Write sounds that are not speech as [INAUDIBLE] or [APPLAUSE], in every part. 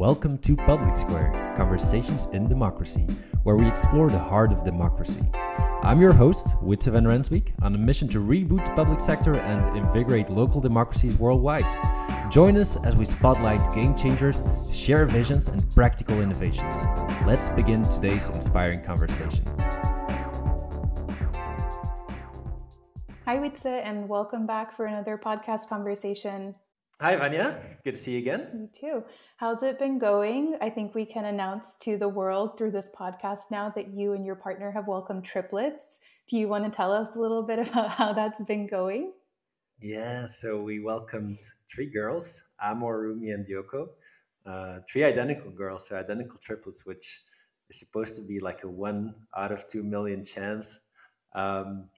Welcome to Public Square Conversations in Democracy, where we explore the heart of democracy. I'm your host, Wietse van Ransbeeck, on a mission to reboot the public sector and invigorate local democracies worldwide. Join us as we spotlight game changers, share visions, and practical innovations. Let's begin today's inspiring conversation. Hi, Wietse, and welcome back for another podcast conversation. Hi, Vanya. Good to see you again. You too. How's it been going? I think we can announce to the world through this podcast now that you and your partner have welcomed triplets. Do you want to tell us a little bit [LAUGHS] about how that's been going? Yeah, so we welcomed three girls, Amor, Rumi, and Yoko. Uh, three identical girls, so identical triplets, which is supposed to be like a one out of two million chance. Um,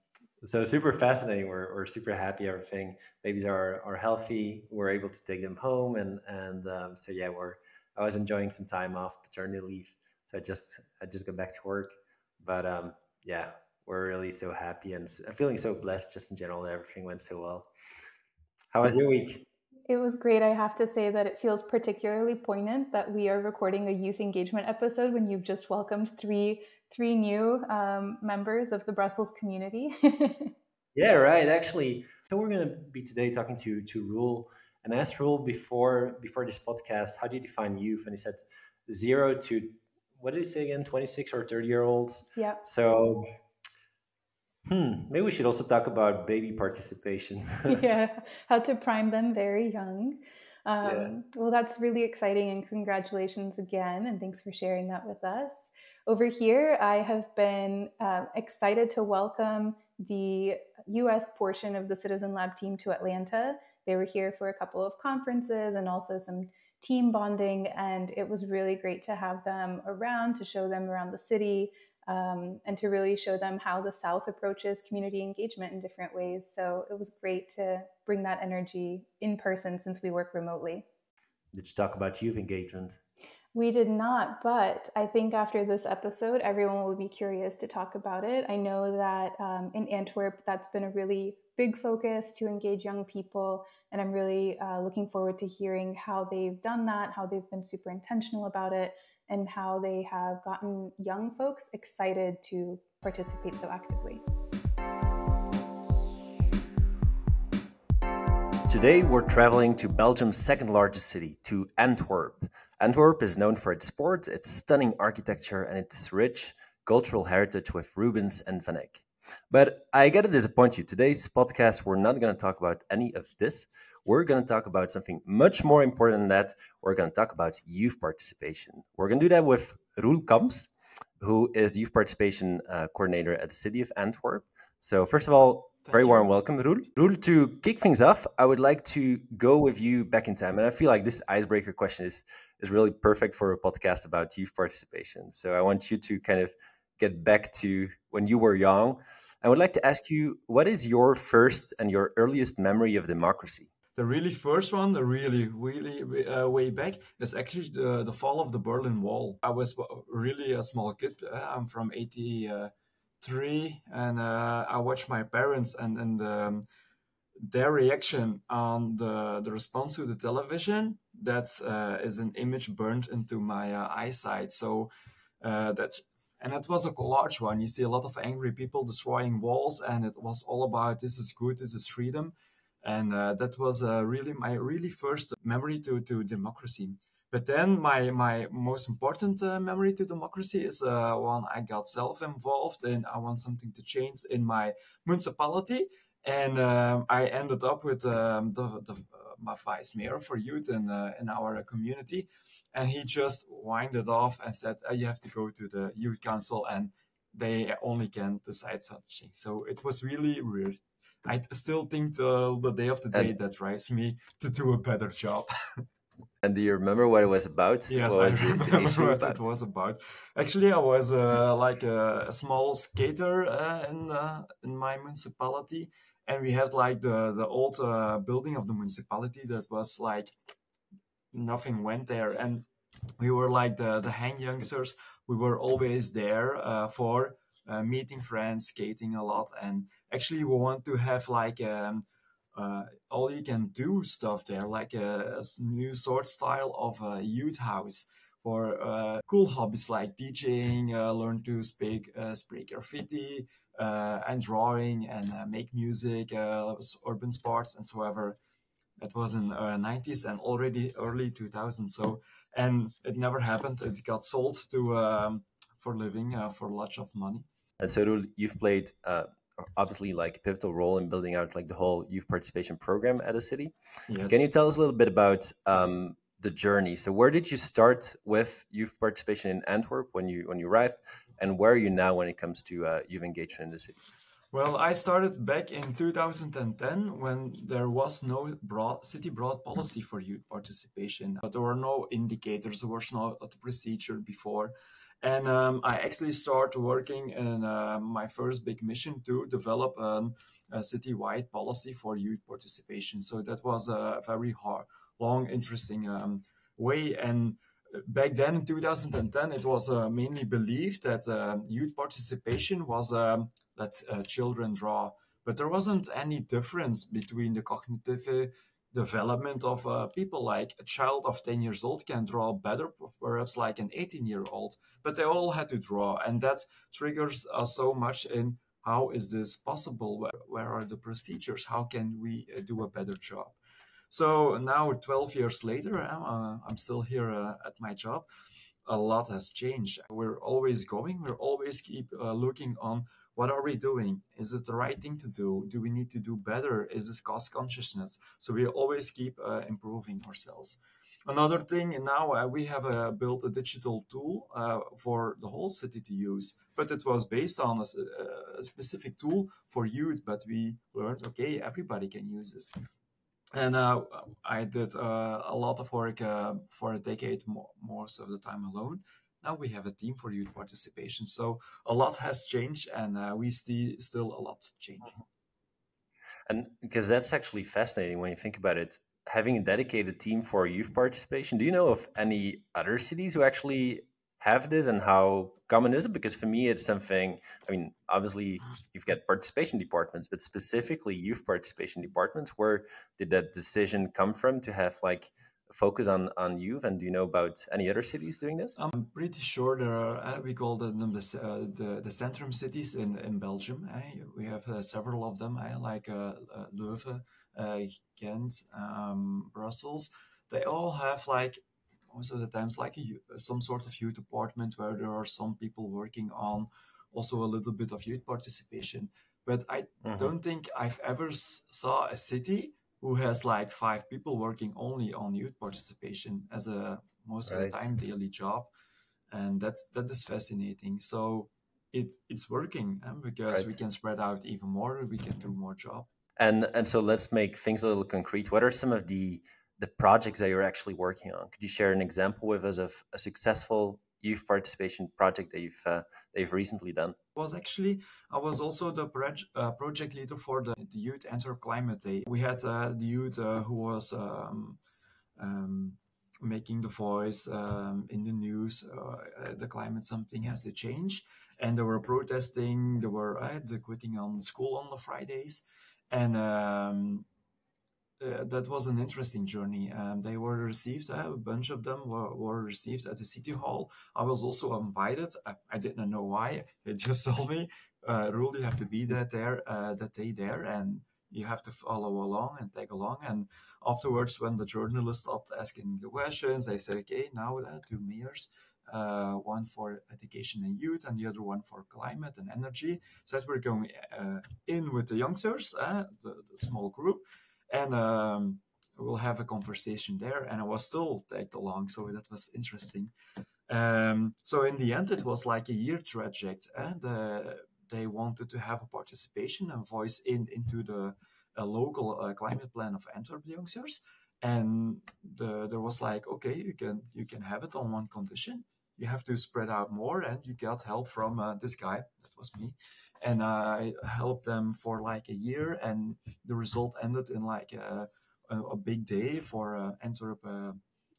so super fascinating. We're, we're super happy. Everything babies are are healthy. We're able to take them home, and and um, so yeah, we're. I was enjoying some time off paternity leave, so I just I just got back to work. But um, yeah, we're really so happy and feeling so blessed just in general that everything went so well. How was your week? It was great. I have to say that it feels particularly poignant that we are recording a youth engagement episode when you've just welcomed three three new um, members of the Brussels community. [LAUGHS] yeah, right. Actually, so we're going to be today talking to to Roel and I asked Roel before before this podcast, how do you define youth? And he said zero to what did he say again? Twenty six or thirty year olds. Yeah. So. Hmm, maybe we should also talk about baby participation. [LAUGHS] yeah, how to prime them very young. Um, yeah. Well, that's really exciting, and congratulations again, and thanks for sharing that with us. Over here, I have been uh, excited to welcome the US portion of the Citizen Lab team to Atlanta. They were here for a couple of conferences and also some team bonding, and it was really great to have them around to show them around the city um, and to really show them how the South approaches community engagement in different ways. So it was great to bring that energy in person since we work remotely. Did you talk about youth engagement? We did not, but I think after this episode, everyone will be curious to talk about it. I know that um, in Antwerp, that's been a really big focus to engage young people, and I'm really uh, looking forward to hearing how they've done that, how they've been super intentional about it, and how they have gotten young folks excited to participate so actively. Today, we're traveling to Belgium's second largest city, to Antwerp. Antwerp is known for its sport, its stunning architecture, and its rich cultural heritage with Rubens and Van Eyck. But I gotta disappoint you. Today's podcast, we're not gonna talk about any of this. We're gonna talk about something much more important than that. We're gonna talk about youth participation. We're gonna do that with Roel Camps, who is the youth participation uh, coordinator at the city of Antwerp. So, first of all, Thank Very you. warm welcome, Roel. Roel, to kick things off, I would like to go with you back in time. And I feel like this icebreaker question is, is really perfect for a podcast about youth participation. So I want you to kind of get back to when you were young. I would like to ask you, what is your first and your earliest memory of democracy? The really first one, the really, really uh, way back, is actually the, the fall of the Berlin Wall. I was really a small kid. Uh, I'm from 80. Uh, and uh, I watched my parents and and um, their reaction on the the response to the television. That uh, is an image burned into my uh, eyesight. So uh, that's and it was a large one. You see a lot of angry people destroying walls, and it was all about this is good, this is freedom, and uh, that was uh, really my really first memory to to democracy. But then my my most important uh, memory to democracy is uh, when I got self involved and I want something to change in my municipality, and um, I ended up with um, the, the uh, my vice mayor for youth in uh, in our community, and he just winded off and said uh, you have to go to the youth council and they only can decide something. So it was really weird. I still think till the day of the day that drives me to do a better job. [LAUGHS] And do you remember what it was about? Yes, I remember [LAUGHS] what about? it was about. Actually, I was uh, like a, a, small skater uh, in uh, in my municipality, and we had like the the old uh, building of the municipality that was like nothing went there, and we were like the the hang youngsters. We were always there uh, for uh, meeting friends, skating a lot, and actually we want to have like. Um, uh, all you can do stuff there, like a, a new sort style of a youth house for uh, cool hobbies like DJing, uh, learn to speak, uh, spray graffiti, uh, and drawing, and uh, make music, urban sports, and so ever. It was in the 90s and already early 2000s. So, and it never happened. It got sold to um, for living for lots of money. And so you've played obviously like a pivotal role in building out like the whole youth participation program at a city. Yes. Can you tell us a little bit about um, the journey? So where did you start with youth participation in Antwerp when you when you arrived, and where are you now when it comes to uh, youth engagement in the city? Well, I started back in 2010 when there was no broad, city broad policy for youth participation. But there were no indicators, there was no procedure before. And um, I actually started working in uh, my first big mission to develop um, a citywide policy for youth participation. So that was a very hard, long, interesting um, way. And back then in 2010, it was uh, mainly believed that uh, youth participation was um, let uh, children draw, but there wasn't any difference between the cognitive development of uh, people like a child of 10 years old can draw better perhaps like an 18 year old but they all had to draw and that triggers us so much in how is this possible? Where, where are the procedures? How can we uh, do a better job? So now 12 years later i'm, uh, I'm still here uh, at my job. A lot has changed. We're always going. We're always keep uh, looking on what are we doing? Is it the right thing to do? Do we need to do better? Is this cost consciousness? So we always keep uh, improving ourselves. Another thing now uh, we have uh, built a digital tool uh, for the whole city to use, but it was based on a, a, specific tool for youth. But we learned, okay, everybody can use this. And uh, I did uh, a lot of work for a decade, more, most of the time alone now we have a team for youth participation. So a lot has changed, and uh, we see still a lot changing. And because that's actually fascinating when you think about it, having a dedicated team for youth participation. Do you know of any other cities who actually have this, and how common is it? Because for me, it's something. I mean, obviously, you've got participation departments, but specifically youth participation departments. Where did that decision come from to have like focus on on youth and do you know about any other cities doing this i'm pretty sure there are uh, we call them the, uh, the the centrum cities in in belgium eh? we have uh, several of them eh? like uh, uh leuven uh, ghent um, brussels they all have like most of the times like a, some sort of youth department where there are some people working on also a little bit of youth participation but i mm-hmm. don't think i've ever s- saw a city who has like five people working only on youth participation as a most right. of the time daily job and that's that is fascinating so it it's working eh? because right. we can spread out even more we can do more job and and so let's make things a little concrete what are some of the the projects that you're actually working on could you share an example with us of a successful youth participation project that you've uh, that you've recently done? Was actually I was also the uh, project leader for the, the Youth Enter Climate Day. We had uh, the youth uh, who was um, um, making the voice um, in the news. Uh, the climate something has to change, and they were protesting. They were uh, quitting on school on the Fridays, and um, uh, that was an interesting journey. Um, they were received, uh, a bunch of them were, were received at the city hall. I was also invited. I, I didn't know why. [LAUGHS] They just told me, uh, Roel, you have to be that there, uh, that day there, and you have to follow along and tag along. And afterwards, when the journalists stopped asking the questions, I said, okay, now uh, two mayors. Uh, one for education and youth, and the other one for climate and energy. So that we're going uh, in with the youngsters, the, the, small group, and um, we'll have a conversation there. And I was still tagged along, so that was interesting. Um, so in the end, it was like a year project, and uh, they wanted to have a participation and voice in into the local uh, climate plan of Antwerp youngsters. And the, there was like, okay, you can you can have it on one condition. You have to spread out more, and you get help from uh, this guy. That was me and I helped them for like a year, and the result ended in like a, a, a big day for uh, Antwerp uh,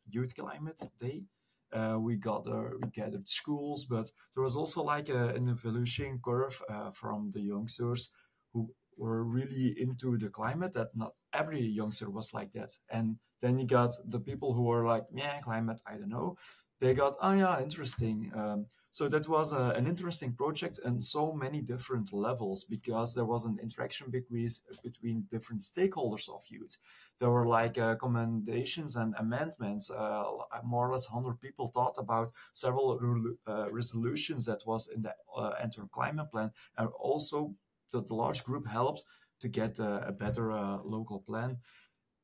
Youth Climate Day. Uh, we got we gathered schools, but there was also like a, an evolution curve uh, from the youngsters who were really into the climate that not every youngster was like that. And then you got the people who were like yeah climate i don't know. They got oh yeah interesting. Um, so that was a, an interesting project on so many different levels because there was an interaction between between different stakeholders of youth there were like uh, commendations and amendments uh, more or less 100 people thought about several uh, resolutions that was in the uh, Antwerp climate plan and also the, the large group helped to get a, a better uh, local plan.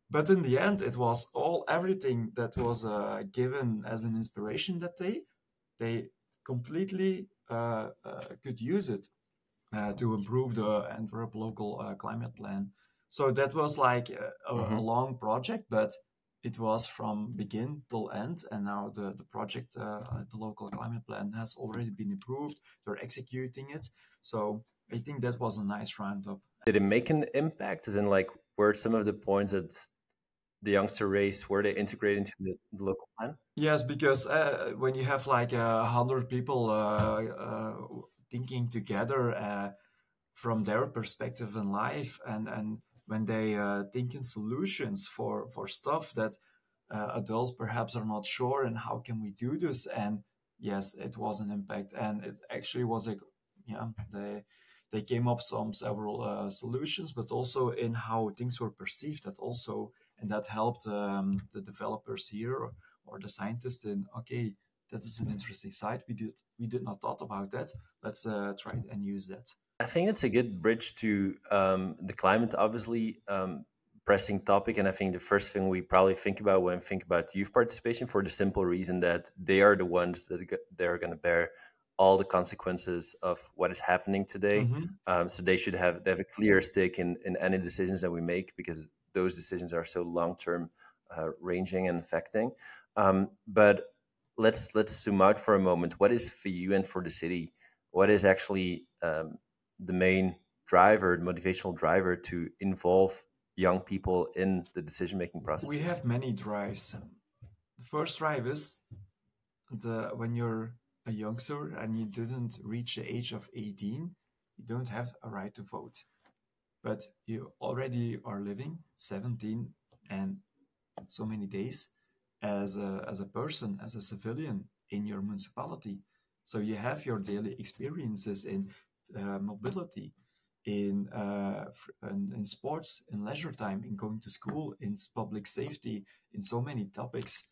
But in the end, it was all everything that was uh, given as an inspiration that day. They completely uh, uh could use it uh, to improve the Antwerp local uh, climate plan. So that was like a, mm-hmm. a, long project, but it was from begin till end. And now the the project, the local climate plan, has already been approved. They're executing it. So I think that was a nice roundup. Did it make an impact? As in, like, were some of the points that the youngster race were they integrated into the, the local plan? Yes, because uh, when you have like a hundred people uh, uh, thinking together uh, from their perspective in life, and and when they uh, think in solutions for for stuff that uh, adults perhaps are not sure, and how can we do this? And yes, it was an impact, and it actually was a yeah they they came up some several uh, solutions, but also in how things were perceived. That also and that helped um, the developers here or, or, the scientists in okay, that is an interesting site. We did we did not thought about that. Let's uh, try and use that. I think it's a good bridge to um, the climate. Obviously, um, pressing topic, and I think the first thing we probably think about when we think about youth participation, for the simple reason that they are the ones that they're going to bear all the consequences of what is happening today. Mm-hmm. Um, so they should have they have a clear stake in in any decisions that we make because those decisions are so long term uh, ranging and affecting. Um, but let's let's zoom out for a moment. What is for you and for the city? What is actually um, the main driver, motivational driver to involve young people in the decision making process? We have many drives. The first drive is the when you're a youngster and you didn't reach the age of 18, you don't have a right to vote. But you already are living 17 and so many days as a, as a person, as a civilian in your municipality. So you have your daily experiences in uh, mobility, in, uh, in, sports, in leisure time, in going to school, in public safety, in so many topics.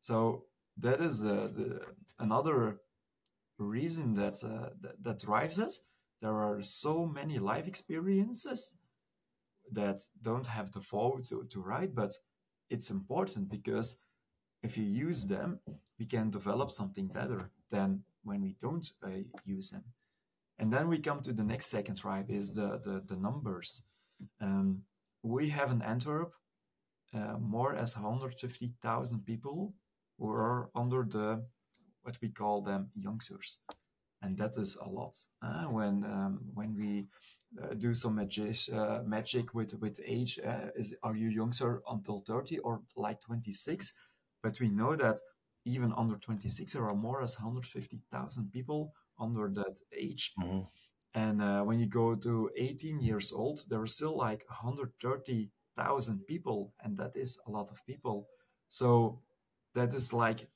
So that is uh, the, another reason that, uh, that, that drives us. There are so many life experiences that don't have the vote to, to write, but it's important because if you use them, we can develop something better than when we don't uh, use them. And then we come to the next second drive is the, the, the numbers. Um, we have in Antwerp uh, more as 150,000 people who are under the what we call them youngsters, and that is a lot. Uh, when um, when we uh, do some magic uh, magic with with age, uh, is are you youngster until thirty or like twenty six? But we know that even under twenty six, there are more as one hundred fifty thousand people under that age. Mm-hmm. And uh, when you go to 18 years old, there are still like 130,000 people, and that is a lot of people. So that is like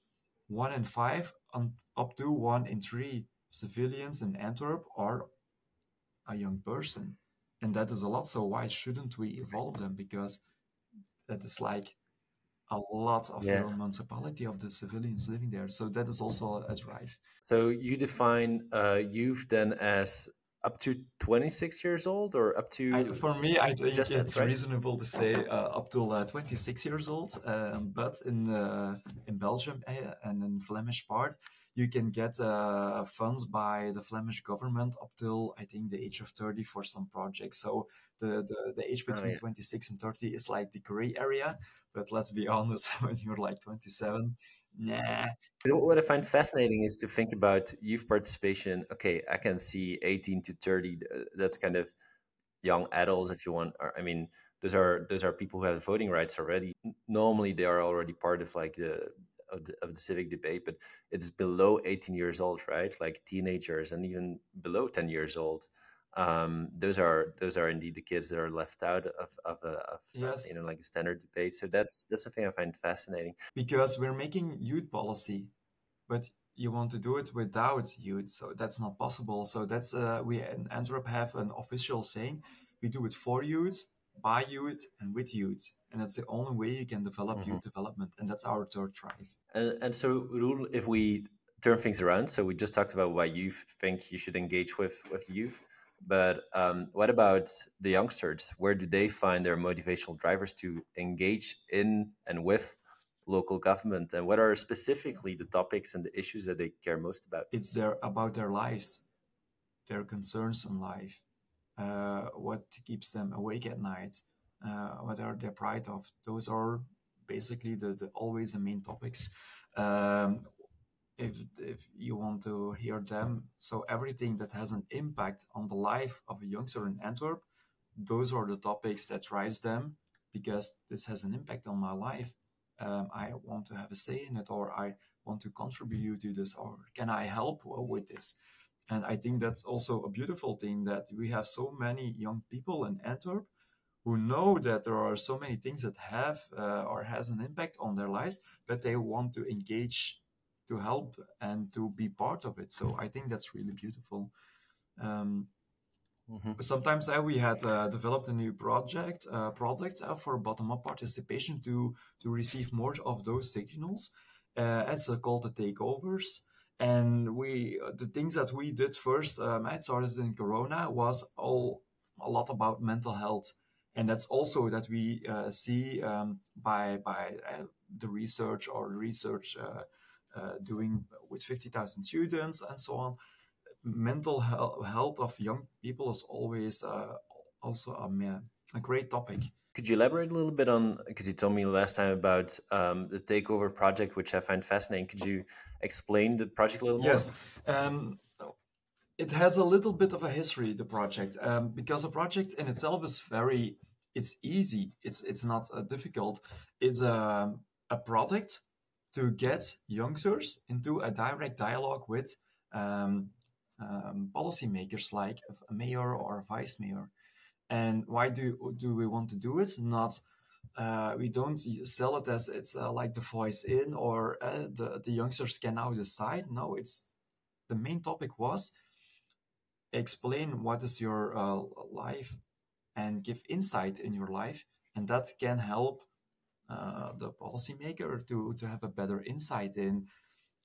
one in five and up to one in three civilians in Antwerp are a young person. And that is a lot. So why shouldn't we evolve them? Because that is like a lot of yeah. your municipality of the civilians living there. So that is also a drive. So you define uh, youth then as up to 26 years old or up to I, for me i think it's right? reasonable to say [LAUGHS] uh, up to uh, 26 years old um, but in uh, in belgium eh, and in flemish part you can get uh, funds by the flemish government up till i think the age of 30 for some projects so the the, the age between oh, yeah. 26 and 30 is like the gray area but let's be [LAUGHS] honest when you're like 27 Nah. What I find fascinating is to think about youth participation. Okay, I can see 18 to 30. Uh, that's kind of young adults, if you want. I mean, those are those are people who have voting rights already. Normally, they are already part of like the of the, of the civic debate, but it's below 18 years old, right? Like teenagers and even below 10 years old. um, those are those are indeed the kids that are left out of of, a, of yes. uh, you know like a standard debate. So that's that's something I find fascinating because we're making youth policy, but you want to do it without youth, so that's not possible. So that's uh, we in Antwerp have an official saying: we do it for youth, by youth, and with youth, and that's the only way you can develop mm-hmm. youth development, and that's our third drive. And, and so, if we turn things around, so we just talked about why you think you should engage with with youth but um, what about the youngsters? Where do they find their motivational drivers to engage in and with local government? And what are specifically the topics and the issues that they care most about? It's their about their lives, their concerns on life, uh, what keeps them awake at night, uh, what are they proud of. Those are basically the, the always the main topics. Um, if if you want to hear them. So everything that has an impact on the life of a youngster in Antwerp, those are the topics that drives them because this has an impact on my life. Um, I want to have a say in it, or I want to contribute to this, or can I help with this? And I think that's also a beautiful thing that we have so many young people in Antwerp who know that there are so many things that have uh, or has an impact on their lives, but they want to engage to help and to be part of it. So I think that's really beautiful. Um, mm-hmm. Sometimes uh, we had uh, developed a new project uh, product uh, for bottom-up participation to to receive more of those signals. Uh, it's called the takeovers. And we uh, the things that we did first, um, it started in Corona, was all a lot about mental health and that's also that we uh, see um, by by uh, the research or research uh, uh, doing with 50,000 students and so on. Mental health of young people is always also a, a great topic. Could you elaborate a little bit on because you told me last time about um, the takeover project, which I find fascinating. Could you explain the project a little more? Yes. Um, it has a little bit of a history, the project, um, because a project in itself is very, it's easy. It's it's not uh, difficult. It's a, a product to get youngsters into a direct dialogue with um, um, policymakers like a mayor or a vice mayor. And why do do we want to do it? Not uh, we don't sell it as it's uh, like the voice in or uh, the the youngsters can now decide. No, it's the main topic was explain what is your uh, life and give insight in your life, and that can help uh, the policymaker to, to have a better insight in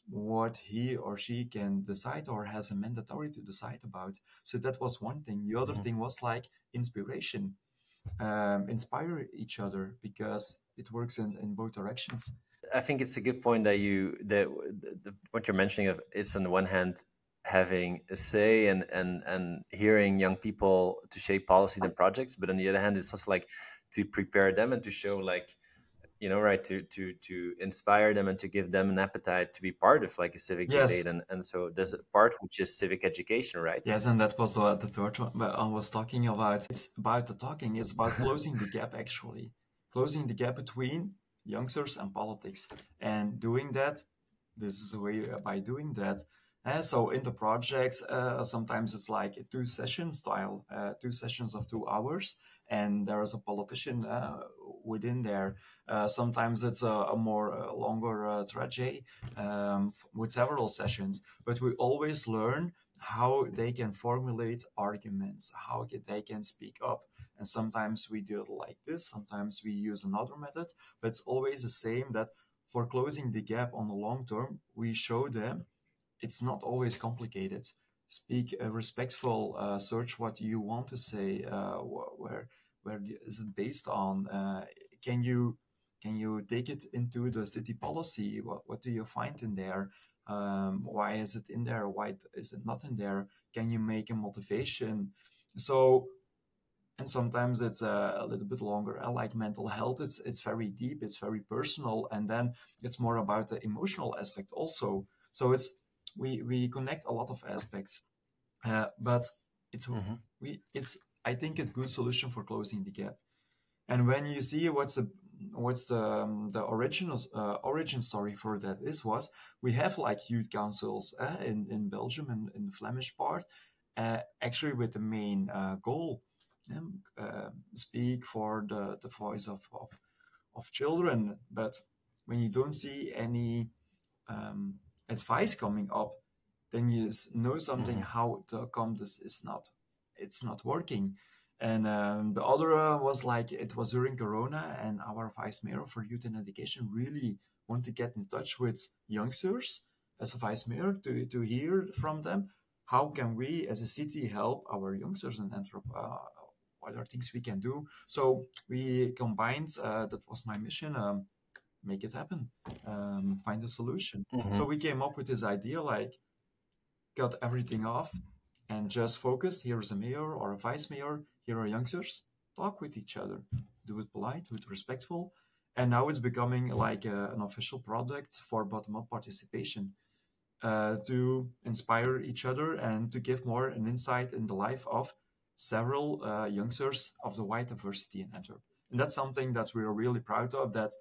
what he or she can decide or has a mandatory to decide about. So that was one thing. The other mm-hmm. thing was like inspiration, um, inspire each other because it works in, in both directions. I think it's a good point that you that the, what you're mentioning of is on the one hand having a say and and and hearing young people to shape policies and projects, but on the other hand, it's also like to prepare them and to show like you know right to to to inspire them and to give them an appetite to be part of like a civic yes. debate and and so there's a part which is civic education right? Yes and that was what the third one i was talking about. It's about the talking. It's about closing the gap actually. Closing the gap between youngsters and politics and doing that this is a way uh, by doing that and so in the projects uh, sometimes it's like a two session style uh, two sessions of two hours and there is a politician uh, within there. Uh, sometimes it's a, a more uh, longer uh, trajet um, with several sessions, but we always learn how they can formulate arguments, how they can speak up. And sometimes we do it like this, sometimes we use another method, but it's always the same that for closing the gap on the long term, we show them it's not always complicated speak a respectful uh, search what you want to say uh, where where is it based on uh, can you can you take it into the city policy? What, what do you find in there? Um, why is it in there? Why is it not in there? Can you make a motivation? So and sometimes it's a, a little bit longer I like mental health. It's it's very deep it's very personal and then it's more about the emotional aspect also. So it's we we connect a lot of aspects, uh, but it's mm-hmm. we it's I think it's good solution for closing the gap. And when you see what's the what's the um, the original uh, origin story for that is was we have like youth councils uh, in in Belgium and in the Flemish part, uh, actually with the main uh, goal um, uh, speak for the, the voice of, of, of children. But when you don't see any um, advice coming up, then you know something mm-hmm. how to come this is not it's not working. And um, the other uh, was like it was during Corona, and our vice mayor for youth and education really want to get in touch with youngsters as a vice mayor to, to hear from them how can we as a city help our youngsters and Antwerp uh, what are things we can do so we combined uh, that was my mission um, make it happen um, find a solution mm-hmm. so we came up with this idea like got everything off and just focus here is a mayor or a vice mayor here are youngsters talk with each other do it polite do it respectful and now it's becoming like a, an official product for bottom-up participation uh, to inspire each other and to give more an insight in the life of several uh, youngsters of the white diversity in Antwerp. And that's something that we're really proud of. That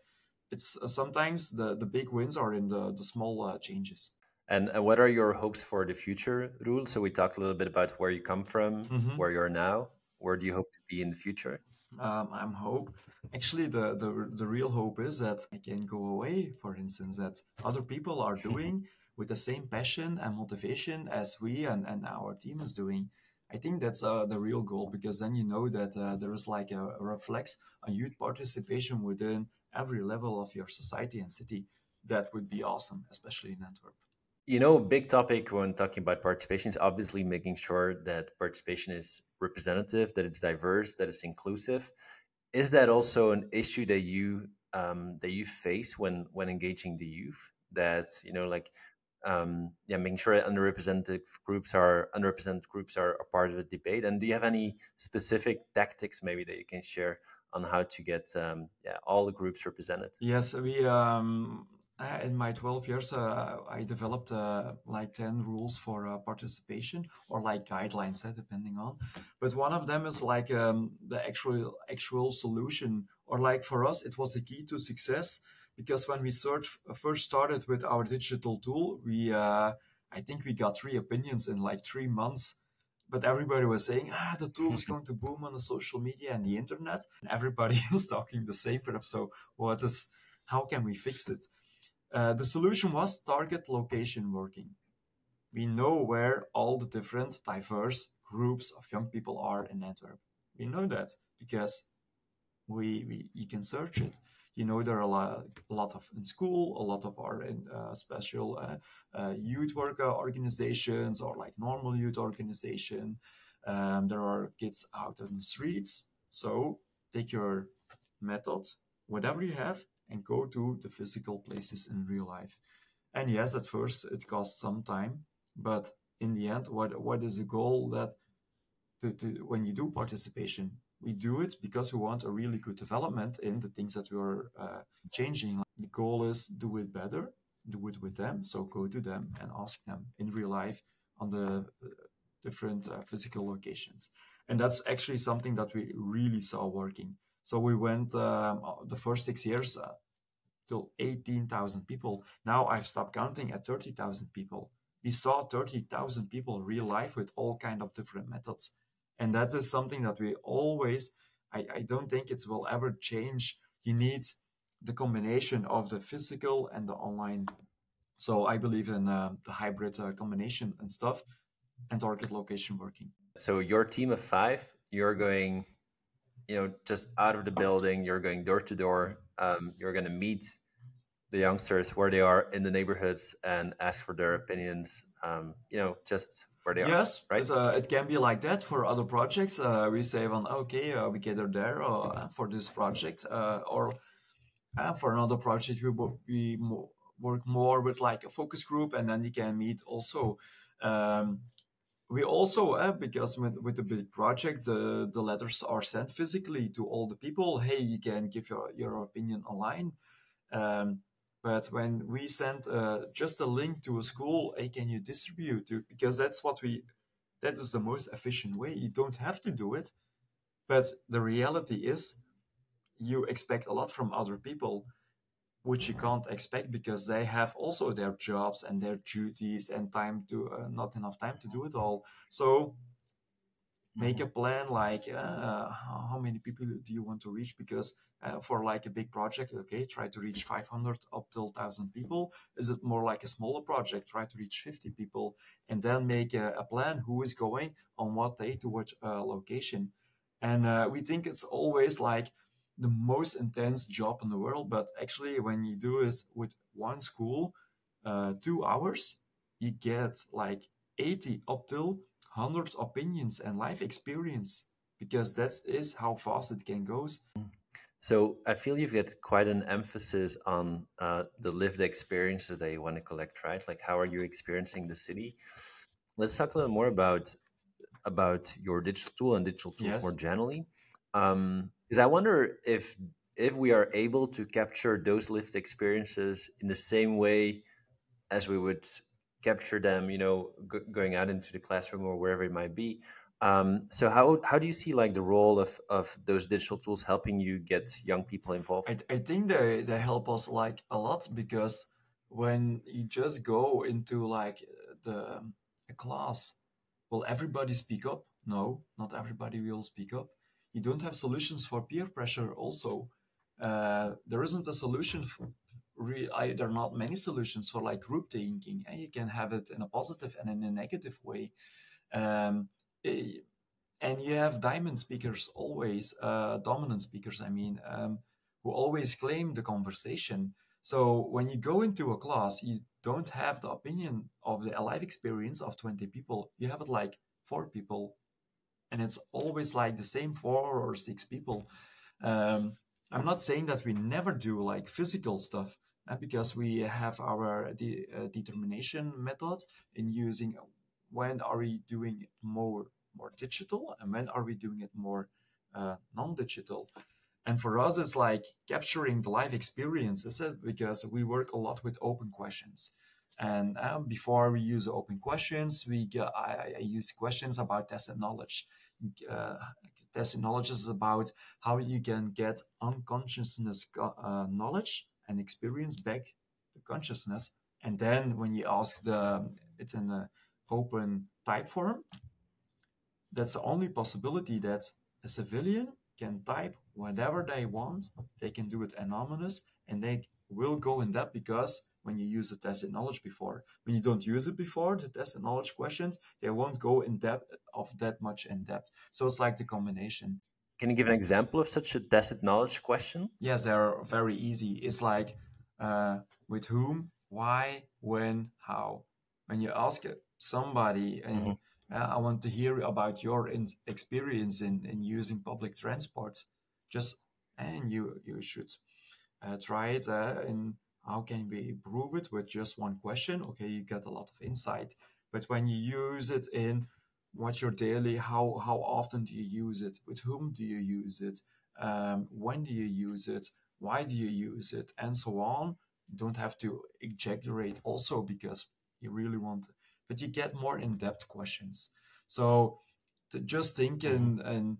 it's uh, sometimes the the big wins are in the the small uh, changes. And what are your hopes for the future, Roel? So we talked a little bit about where you come from, mm-hmm. where you are now. Where do you hope to be in the future? Um, I'm hope. Actually, the, the the real hope is that I can go away. For instance, that other people are [LAUGHS] doing with the same passion and motivation as we and, and our team is doing. I think that's uh, the real goal because then you know that uh, there is like a, a reflex a youth participation within every level of your society and city. That would be awesome, especially in Antwerp. You know, big topic when talking about participation is obviously making sure that participation is representative, that it's diverse, that it's inclusive. Is that also an issue that you um, that you face when when engaging the youth? That you know, like um, yeah, making sure underrepresented groups are underrepresented groups are, are, part of the debate. And do you have any specific tactics maybe that you can share on how to get um, yeah all the groups represented? Yes, we um, in my 12 years uh, I developed uh, like 10 rules for uh, participation or like guidelines, eh, depending on. But one of them is like um, the actual actual solution, or like for us it was a key to success because when we search, first started with our digital tool, we uh, I think we got three opinions in like three months. But everybody was saying, ah, the tool is [LAUGHS] going to boom on the social media and the internet. And everybody [LAUGHS] is talking the same stuff. So what is, how can we fix it? Uh, the solution was target location working. We know where all the different diverse groups of young people are in Antwerp. We know that because we, we you can search it you know there are a lot, a lot of in school a lot of are in uh, special uh, uh, youth worker organizations or like normal youth organization um, there are kids out on the streets so take your method whatever you have and go to the physical places in real life and yes at first it costs some time but in the end what what is the goal that to, to when you do participation we do it because we want a really good development in the things that we are uh, changing. The goal is do it better, do it with them. So go to them and ask them in real life on the uh, different uh, physical locations. And that's actually something that we really saw working. So we went um, uh, the first six years uh, till 18,000 people. Now I've stopped counting at 30,000 people. We saw 30,000 people real life with all kind of different methods and that is something that we always I, I don't think it will ever change you need the combination of the physical and the online so i believe in uh, the hybrid uh, combination and stuff and target location working so your team of five you're going you know just out of the building you're going door to door um, you're going to meet the youngsters where they are in the neighborhoods and ask for their opinions um, you know just where they yes, are. Right. It, uh, it can be like that for other projects. Uh, we say, well, okay, uh, we gather there uh, for this project, uh, or uh, for another project, we, we work more with like a focus group, and then you can meet also. Um, we also, because with, with the big project, the, the letters are sent physically to all the people. Hey, you can give your, your opinion online. Um, but when we send uh, just a link to a school, hey, can you distribute it? Because that's what we, that is the most efficient way. You don't have to do it. But the reality is, you expect a lot from other people. Which you can't expect because they have also their jobs and their duties and time to uh, not enough time to do it all. So make a mm-hmm. plan like uh, how many people do you want to reach? Because uh, for like a big project okay try to reach 500 up till 1000 people. Is it more like a smaller project try to reach 50 people and then make a, a plan who is going on what day to what uh, location. And uh, we think it's always like the most intense job in the world but actually when you do it with one school uh, two hours you get like 80 up till 100 opinions and life experience because that is how fast it can go so I feel you've got quite an emphasis on uh, the lived experiences that you want to collect, right? Like how are you experiencing the city? Let's talk a little more about about your digital tool and digital tools yes. more generally. Because um, I wonder if if we are able to capture those lived experiences in the same way as we would capture them, you know, g- going out into the classroom or wherever it might be, um, so how how do you see like the role of of those digital tools helping you get young people involved? I, I think they they help us like a lot because when you just go into like the a class, will everybody speak up? No, not everybody will speak up. You don't have solutions for peer pressure. Also, uh, there isn't a solution for. Re- I, there are not many solutions for like group thinking, and you can have it in a positive and in a negative way. Um, Eh, and you have diamond speakers always, uh, dominant speakers, I mean, um, who always claim the conversation. So when you go into a class, you don't have the opinion of the life experience of 20 people. You have it like four people. And it's always like the same four or six people. Um, I'm not saying that we never do like physical stuff uh, because we have our de- uh, determination method in using when are we doing more more digital and when are we doing it more uh, non-digital. And for us it's like capturing the live experiences because we work a lot with open questions. And um, before we use open questions we get, I, I use questions about tested knowledge uh, tested knowledge is about how you can get unconsciousness uh, knowledge and experience back to consciousness and then when you ask the it's in a open type form, that's the only possibility that a civilian can type whatever they want. They can do it anonymous and they will go in depth because when you use the tested knowledge before, when you don't use it before, the tested knowledge questions, they won't go in depth of that much in depth. So it's like the combination. Can you give an example of such a tested knowledge question? Yes, they're very easy. It's like uh, with whom, why, when, how. When you ask somebody and mm-hmm. uh, I want to hear about your in- experience in, in using public transport. Just and you you should uh, try it uh, and how can we improve it with just one question? Okay, you get a lot of insight, but when you use it in what's your daily how how often do you use it with whom do you use it um, when do you use it why do you use it and so on you don't have to exaggerate also because you really want but you get more in-depth questions. So just think mm-hmm. and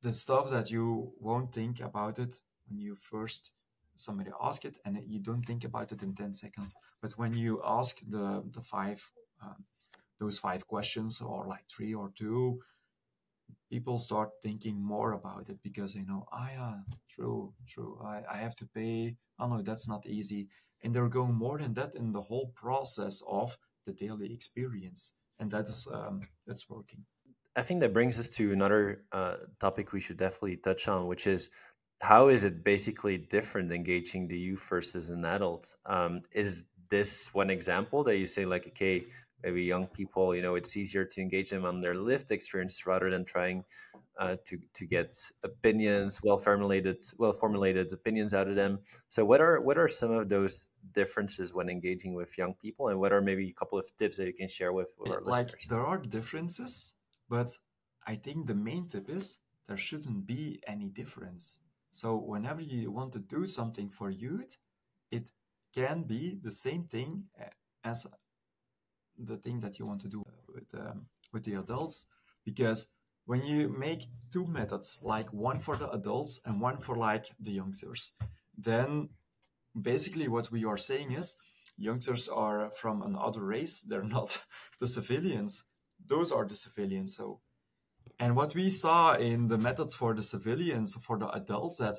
the stuff that you won't think about it when you first somebody ask it and you don't think about it in 10 seconds. But when you ask the the five um, those five questions or like three or two people start thinking more about it because they know ah yeah true true. I, I have to pay. Oh no that's not easy. And they're going more than that in the whole process of the daily experience, and that is um, that's working. I think that brings us to another uh, topic we should definitely touch on, which is how is it basically different engaging the youth versus an adult? Um, is this one example that you say like, okay, maybe young people, you know, it's easier to engage them on their lived experience rather than trying uh, to to get opinions, well formulated, well formulated opinions out of them. So, what are what are some of those differences when engaging with young people, and what are maybe a couple of tips that you can share with, with our like, listeners? There are differences, but I think the main tip is there shouldn't be any difference. So, whenever you want to do something for youth, it can be the same thing as the thing that you want to do with um, with the adults, because when you make two methods, like one for the adults and one for like the youngsters, then basically what we are saying is youngsters are from another race. They're [LAUGHS] not the civilians. Those are the civilians. So, and what we saw in the methods for the civilians, for the adults, that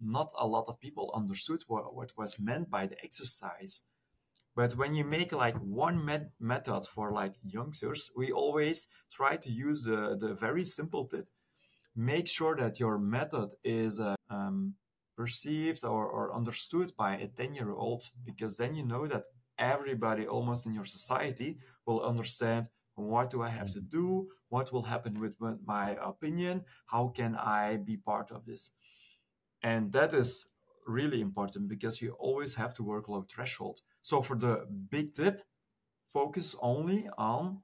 not a lot of people understood what, what was meant by the exercise. But when you make like one met- method for like youngsters, we always try to use the, the very simple tip. Make sure that your method is uh, um, perceived or, or understood by a 10 year old, because then you know that everybody almost in your society will understand what do I have to do? What will happen with my opinion? How can I be part of this? And that is really important because you always have to work low threshold. So for the big tip, focus only on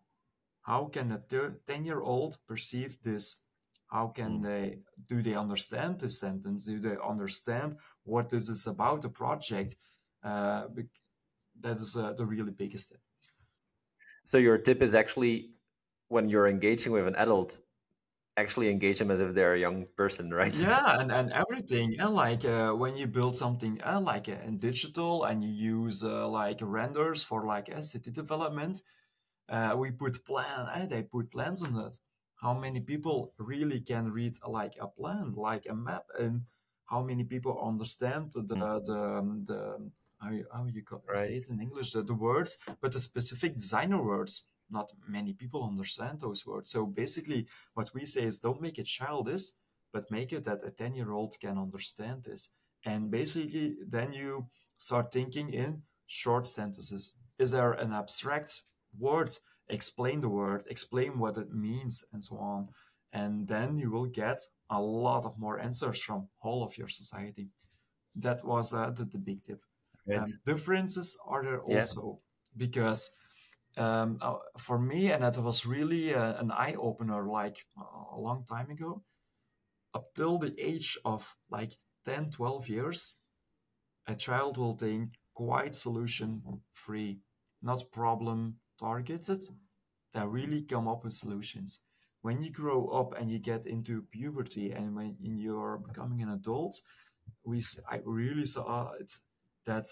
how can a 10 year old perceive this how can mm. they do they understand this sentence do they understand what this is about the project uh, that is uh, the really biggest tip so your tip is actually when you're engaging with an adult actually engage them as if they're a young person, [LAUGHS] right? Yeah, and, and everything. And like uh, when you build something uh, like uh, in digital and you use uh, like renders for like a city development, uh, we put plan. Uh, they put plans on it. How many people really can read like a plan, like a map, and how many people understand the mm. the um, the how you, how you right. say it in English the, the words, but the specific designer words not many people understand those words. So basically, what we say is don't make it childish, but make it that a 10 year old can understand this. And basically, then you start thinking in short sentences. Is there an abstract word? Explain the word, explain what it means, and so on. And then you will get a lot of more answers from all of your society. That was uh, the, the big tip. Um, differences are there also yeah. because um, uh, for me, and that was really a, an eye opener like a long time ago. Up till the age of like 10, 12 years, a child will think quite solution free, not problem targeted. They really come up with solutions. When you grow up and you get into puberty and when you're becoming an adult, we I really saw it that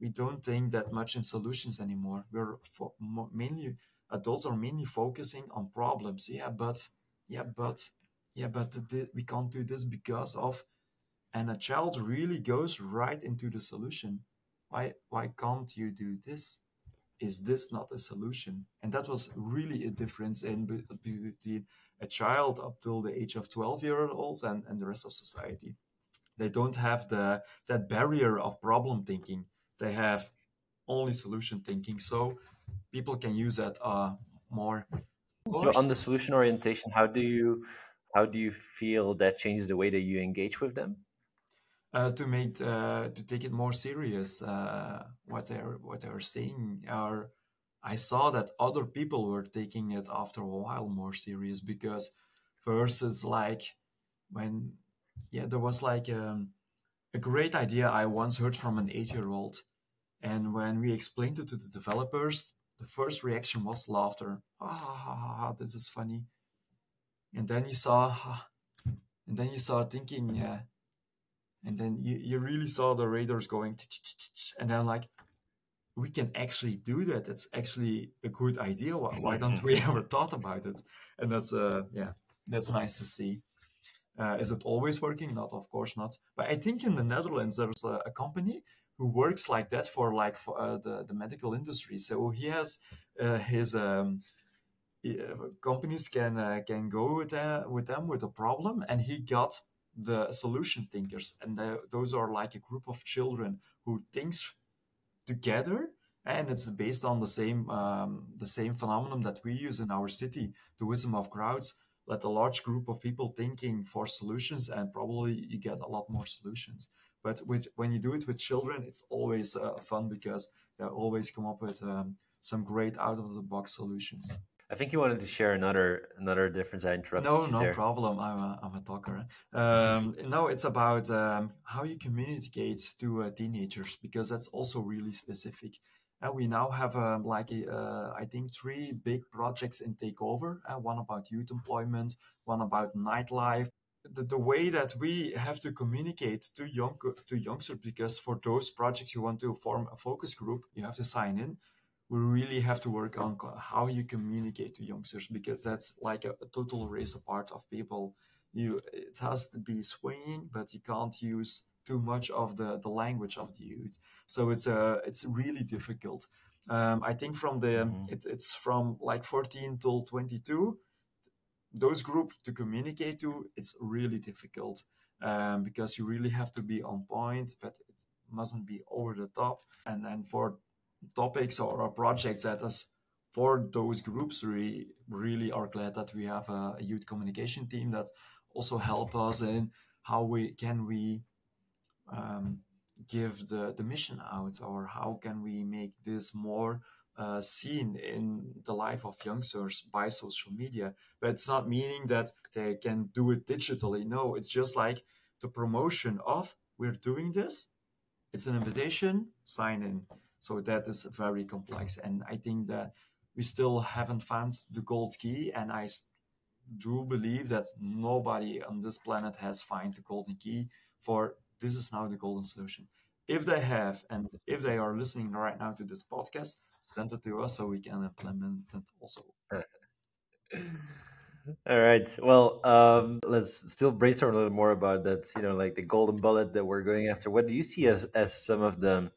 we don't think that much in solutions anymore. We're fo- mainly adults are mainly focusing on problems. Yeah, but yeah, but yeah, but we can't do this because of, and a child really goes right into the solution. Why why can't you do this? Is this not a solution? And that was really a difference in between a child up till the age of 12 year old and, and the rest of society. They don't have the that barrier of problem thinking they have only solution thinking. So people can use that uh, more. So on the solution orientation, how do you how do you feel that changes the way that you engage with them? Uh, to make uh, to take it more serious, uh, what they're what they're saying are. I saw that other people were taking it after a while more serious because versus like when yeah there was like um, a great idea I once heard from an eight year old and when we explained it to the developers, the first reaction was laughter. Ha ha ha ha, ha this is funny. And then you saw, and then you saw thinking, yeah. And then you, you really saw the radars going, and then like, we can actually do that. That's actually a good idea. Why, why don't we [LAUGHS] ever thought about it? And that's uh yeah, that's nice to see. Uh, is it always working? Not, of course not. But I think in the Netherlands there's a, a company who works like that for like for, uh, the the medical industry. So he has uh, his um, uh, companies can uh, can go with, with them with a problem, and he got the solution thinkers, and those are like a group of children who thinks together and it's based on the same um, the same phenomenon that we use in our city the wisdom of crowds let a large group of people thinking for solutions and probably you get a lot more solutions but with when you do it with children, it's always uh, fun because they always come up with um, some great out of the box solutions. I think you wanted to share another another difference. I interrupted no, you no there. problem. I'm a, I'm a talker. Um, no, it's about um, how you communicate to uh, teenagers because that's also really specific. And we now have um, like uh, I think three big projects in takeover. Uh, one about youth employment, one about nightlife, the, the way that we have to communicate to young to youngsters because for those projects you want to form a focus group you have to sign in we really have to work on how you communicate to youngsters because that's like a, a total race apart of people you it has to be swinging but you can't use too much of the the language of the youth so it's a uh, it's really difficult um, i think from the mm-hmm. it, it's from like 14 till 22 those groups to communicate to, it's really difficult um, because you really have to be on point, but it mustn't be over the top. And then for topics or projects that is for those groups, we really are glad that we have a youth communication team that also help us in how we can we um, give the, the mission out or how can we make this more uh, seen in the life of youngsters by social media. But it's not meaning that they can do it digitally. No, it's just like the promotion of we're doing this. It's an invitation, sign in. So that is very complex. And I think that we still haven't found the gold key. And I do believe that nobody on this planet has found the golden key for this is now the golden solution. If they have, and if they are listening right now to this podcast, send it to us so we can implement it also. [LAUGHS] All right. Well, um, let's still brainstorm a little more about that. You know, like the golden bullet that we're going after. What do you see as as some of the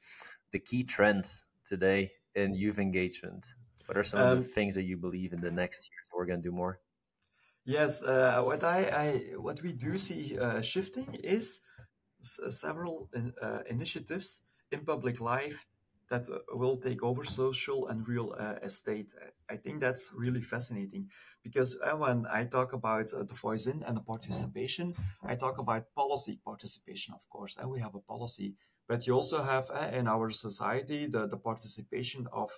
the key trends today in youth engagement? What are some um, of the um, things that you believe in the next years we're going to do more? Yes, uh, what I, I what we do see uh, shifting is several uh, initiatives in public life that uh, will take over social and real uh, estate. I think that's really fascinating because uh, when I talk about the voice in and the participation, I talk about policy participation, of course, and we have a policy, but you also have in our society the, the participation of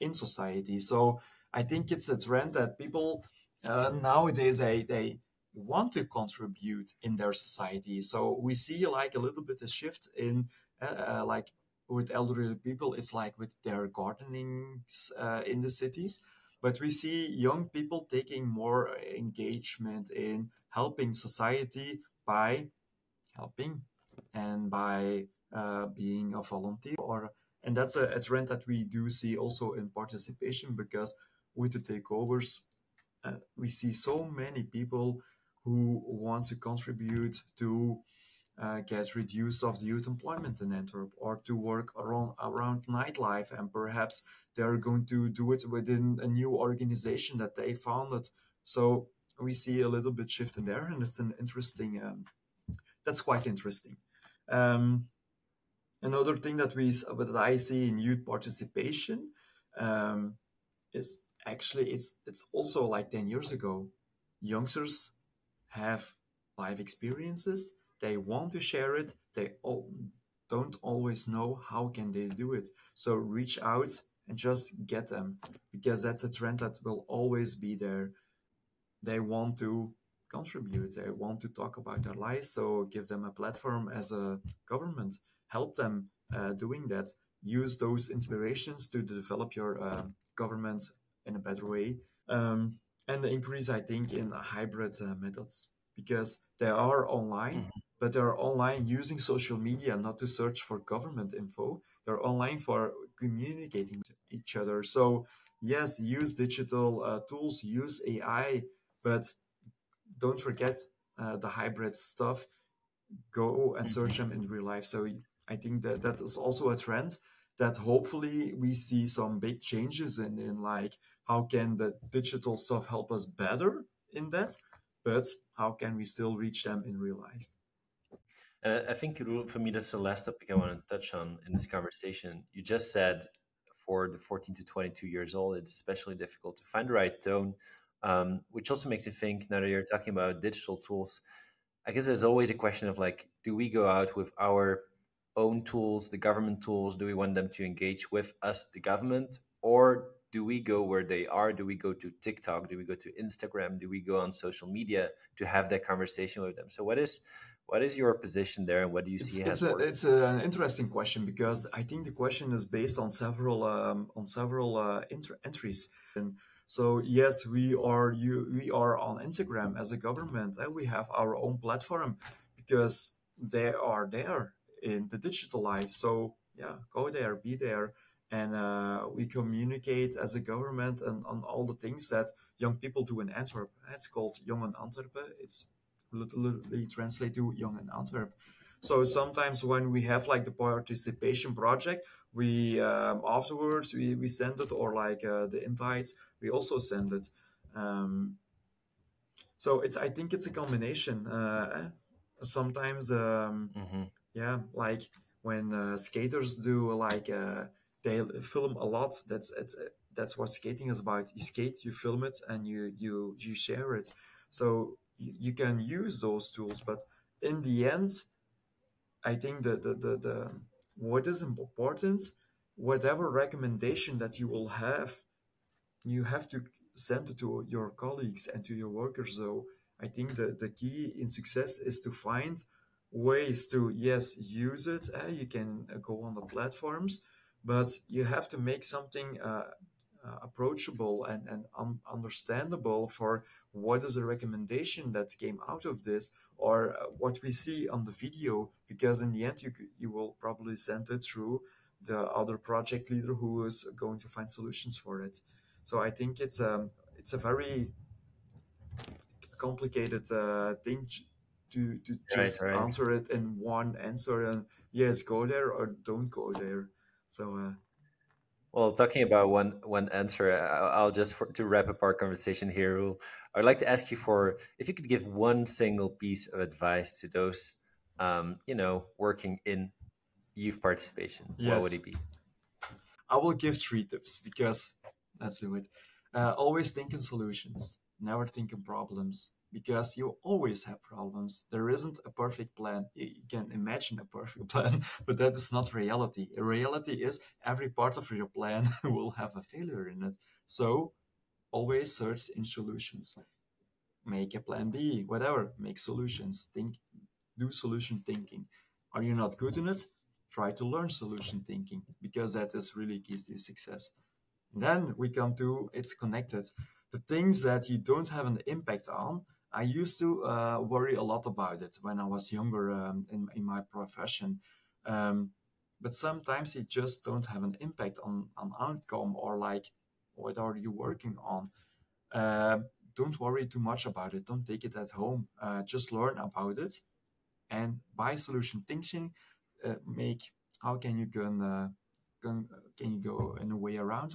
in society. So I think it's a trend that people uh, nowadays they, they want to contribute in their society. So we see like a little bit of shift in like with elderly people, it's like with their gardening uh, in the cities. But we see young people taking more engagement in helping society by helping and by uh, being a volunteer or and that's a, a, trend that we do see also in participation because with the takeovers uh, we see so many people who want to contribute to uh, get reduced of the youth employment in Antwerp or to work around, around nightlife and perhaps they're going to do it within a new organization that they founded. So we see a little bit shift in there and it's an interesting, um, that's quite interesting. Um, another thing that we that I see in youth participation um, is actually it's it's also like 10 years ago youngsters have life experiences. They want to share it. They all don't always know how can they do it. So reach out and just get them because that's a trend that will always be there. They want to contribute. They want to talk about their lives so give them a platform as a government. Help them uh, doing that. Use those inspirations to develop your uh, government in a better way. Um, and the increase i think in hybrid uh, methods because they are online, mm-hmm. but they're online using social media not to search for government info. They're online for communicating to each other. So, yes, use digital uh, tools, use AI, but don't forget uh, the hybrid stuff. Go and search mm-hmm. them in real life. So, I think that that is also a trend that hopefully we see some big changes in, in like how can the digital stuff help us better in that but how can we still reach them in real life? And I think for me, that's the last topic I want to touch on in this conversation. You just said for the 14 to 22 years old, it's especially difficult to find the right tone, um, which also makes you think now that you're talking about digital tools. I guess there's always a question of like, do we go out with our own tools, the government tools? Do we want them to engage with us, the government, or do we go where they are? Do we go to TikTok? Do we go to Instagram? Do we go on social media to have that conversation with them? So what is what is your position there, and what do you it's, see? It's, a, it's an interesting question because I think the question is based on several um, on several uh, entries. And So yes, we are you we are on Instagram as a government, and we have our own platform because they are there in the digital life. So yeah, go there, be there, and uh, we communicate as a government and on all the things that young people do in Antwerp. It's called Jong in Antwerpen. It's literally translate to Young in Antwerp. So sometimes when we have like the participation project, we um, afterwards we, we send it or like uh, the invites we also send it. Um, so it's I think it's a combination. Uh, eh, sometimes um, mm-hmm. Yeah, like when uh, skaters do like uh, they film a lot. That's it's that's what skating is about. You skate, you film it, and you you you share it. So you, you can use those tools, but in the end, I think that the, the, the what is important, whatever recommendation that you will have, you have to send it to your colleagues and to your workers. So I think that the key in success is to find ways to yes use it. Uh, you can uh, go on the platforms, but you have to make something uh, uh, approachable and, and un- understandable for what is the recommendation that came out of this or uh, what we see on the video because in the end you, you will probably send it through the other project leader who is going to find solutions for it so i think it's a um, it's a very complicated uh, thing to to just right, right. answer it in one answer and yes go there or don't go there so uh, well, talking about one one answer, I'll just for, to wrap up our conversation here. I'd like to ask you for if you could give one single piece of advice to those, um, you know, working in youth participation. Yes. What would it be? I will give three tips because let's do it. Uh, always think in solutions. Never think in problems because you always have problems. There isn't a perfect plan. You can imagine a perfect [LAUGHS] plan, but that is not reality. reality is every part of your plan [LAUGHS] will have a failure in it. So always search in solutions. Make a plan B, whatever. Make solutions. Think, do solution thinking. Are you not good in it? Try to learn solution thinking because that is really key to success. And then we come to it's connected. The things that you don't have an impact on, I used to uh, worry a lot about it when I was younger um, in, in my profession. Um, but sometimes it just don't have an impact on, on outcome or like what are you working on. Uh, don't worry too much about it. Don't take it at home. Uh, just learn about it, and by solution thinking, uh, make how can you can, can can you go in a way around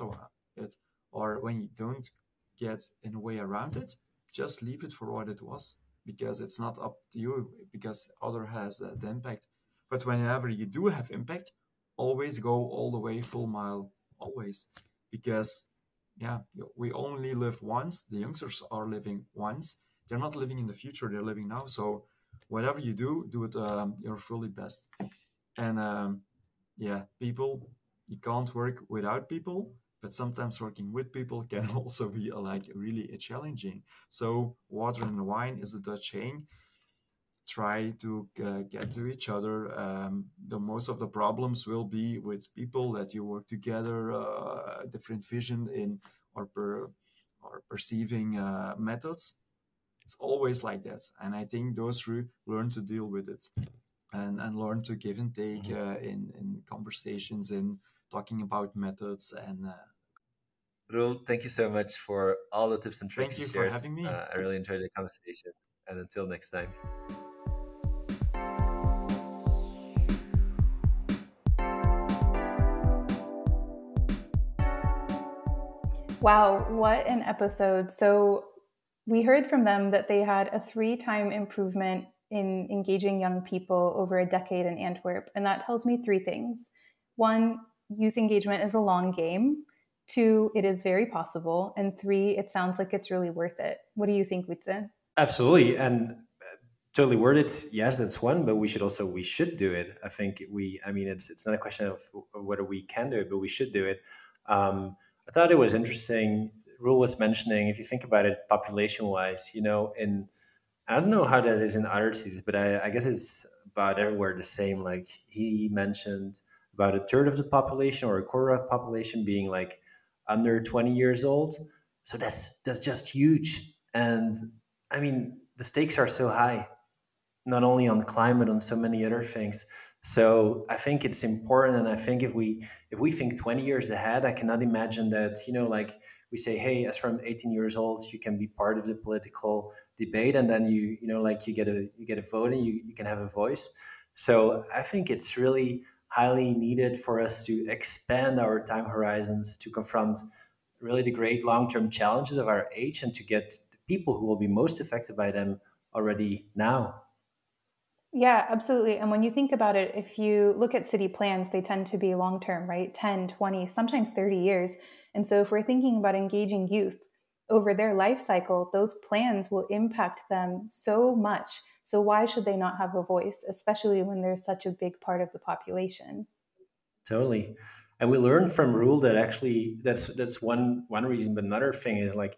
it, or when you don't get in a way around it, just leave it for what it was because it's not up to you because other has uh, the impact. But whenever you do have impact always go all the way full mile always. Because yeah we only live once the youngsters are living once. They're not living in the future they're living now. So whatever you do do it um, your fully best. And um, yeah people you can't work without people but sometimes working with people can [LAUGHS] also be uh, like really challenging. So water and wine is a Dutch saying. Try to uh, get to each other. Um, the most of the problems will be with people that you work together, uh, different vision in or per or perceiving uh, methods. It's always like that, and I think those three learn to deal with it, and and learn to give and take mm-hmm. Uh, in in conversations in talking about methods and uh, Roel, thank you so much for all the tips and tricks thank you, you shared. for having me. Uh, I really enjoyed the conversation. And until next time. Wow, what an episode. So, we heard from them that they had a three time improvement in engaging young people over a decade in Antwerp. And that tells me three things. One, youth engagement is a long game. Two, it is very possible. And three, it sounds like it's really worth it. What do you think, Wietse? Absolutely. And uh, totally worth it. Yes, that's one, but we should also, we should do it. I think we, I mean, it's, it's not a question of whether we can do it, but we should do it. Um, I thought it was interesting. Roel was mentioning, if you think about it population wise, you know, in, I don't know how that is in other cities, but I, I guess it's about everywhere the same. Like he mentioned about a third of the population or a quarter of the population being like under 20 years old. So that's that's just huge. And I mean, the stakes are so high, not only on climate, on so many other things. So I think it's important, and I think if we if we think 20 years ahead, I cannot imagine that you know like we say, hey, as from 18 years old, you can be part of the political debate, and then you you know like you get a you get a vote and you, you can have a voice. So I think it's really highly needed for us to expand our time horizons to confront really the great long-term challenges of our age and to get the people who will be most affected by them already now yeah, absolutely. And when you think about it, if you look at city plans, they tend to be long term, right? 10, 20, sometimes 30 years. And so if we're thinking about engaging youth over their life cycle, those plans will impact them so much. So why should they not have a voice, especially when they're such a big part of the population? Totally. And we learned from Roel that actually that's that's one one reason, but another thing is like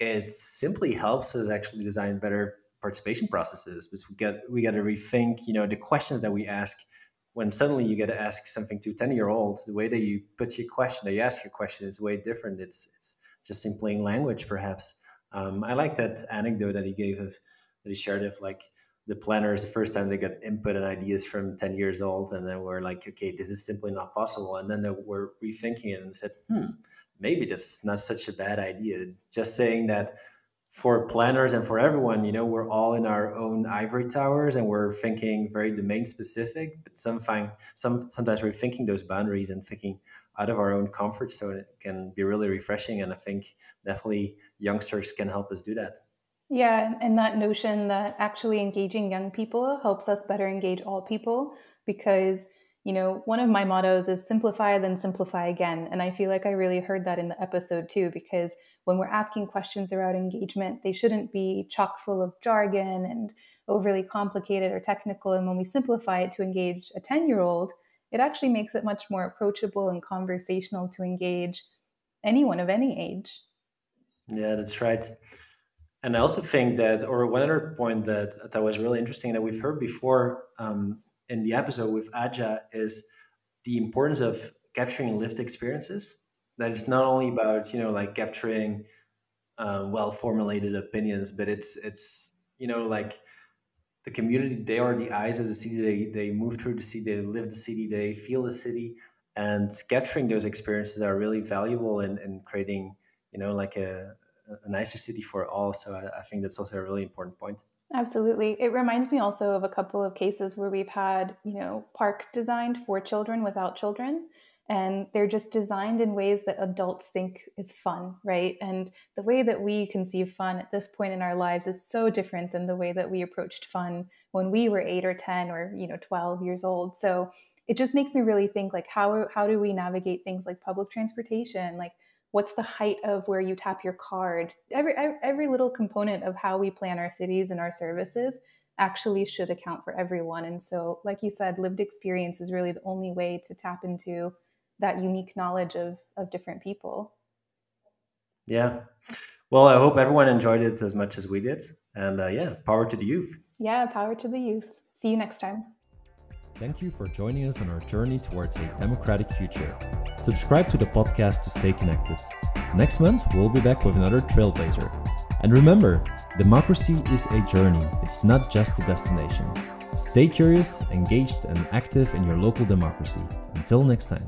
it simply helps us actually design better participation processes because we get we got to rethink you know the questions that we ask when suddenly you get to ask something to 10 year olds the way that you put your question that you ask your question is way different it's it's just in plain language perhaps um, i like that anecdote that he gave of that he shared of like the planners the first time they got input and ideas from 10 years old and then we're like okay this is simply not possible and then they were rethinking it and said hmm maybe that's not such a bad idea just saying that for planners and for everyone, you know, we're all in our own ivory towers and we're thinking very domain specific, but some find, some, sometimes we're thinking those boundaries and thinking out of our own comfort zone. It can be really refreshing. And I think definitely youngsters can help us do that. Yeah. And that notion that actually engaging young people helps us better engage all people because you know, one of my mottos is simplify, then simplify again. And I feel like I really heard that in the episode too, because when we're asking questions around engagement, they shouldn't be chock full of jargon and overly complicated or technical. And when we simplify it to engage a 10 year old, it actually makes it much more approachable and conversational to engage anyone of any age. Yeah, that's right. And I also think that, or one other point that, that was really interesting that we've heard before um, in the episode with Aja is the importance of capturing lived experiences. That it's not only about you know like capturing um, well formulated opinions, but it's it's you know like the community. They are the eyes of the city. They they move through the city. They live the city. They feel the city. And capturing those experiences are really valuable in, in creating you know like a, a nicer city for all. So I, I think that's also a really important point. Absolutely. It reminds me also of a couple of cases where we've had, you know, parks designed for children without children. And they're just designed in ways that adults think is fun, right? And the way that we conceive fun at this point in our lives is so different than the way that we approached fun when we were eight or 10 or, you know, 12 years old. So it just makes me really think like, how, how do we navigate things like public transportation? Like, what's the height of where you tap your card? Every every little component of how we plan our cities and our services actually should account for everyone. And so like you said lived experience is really the only way to tap into that unique knowledge of of different people. Yeah. Well i hope everyone enjoyed it as much as we did. And uh, yeah power to the youth. Yeah power to the youth. See you next time Thank you for joining us on our journey towards a democratic future. Subscribe to the podcast to stay connected. Next month, we'll be back with another trailblazer. And remember, democracy is a journey, it's not just a destination. Stay curious, engaged, and active in your local democracy. Until next time.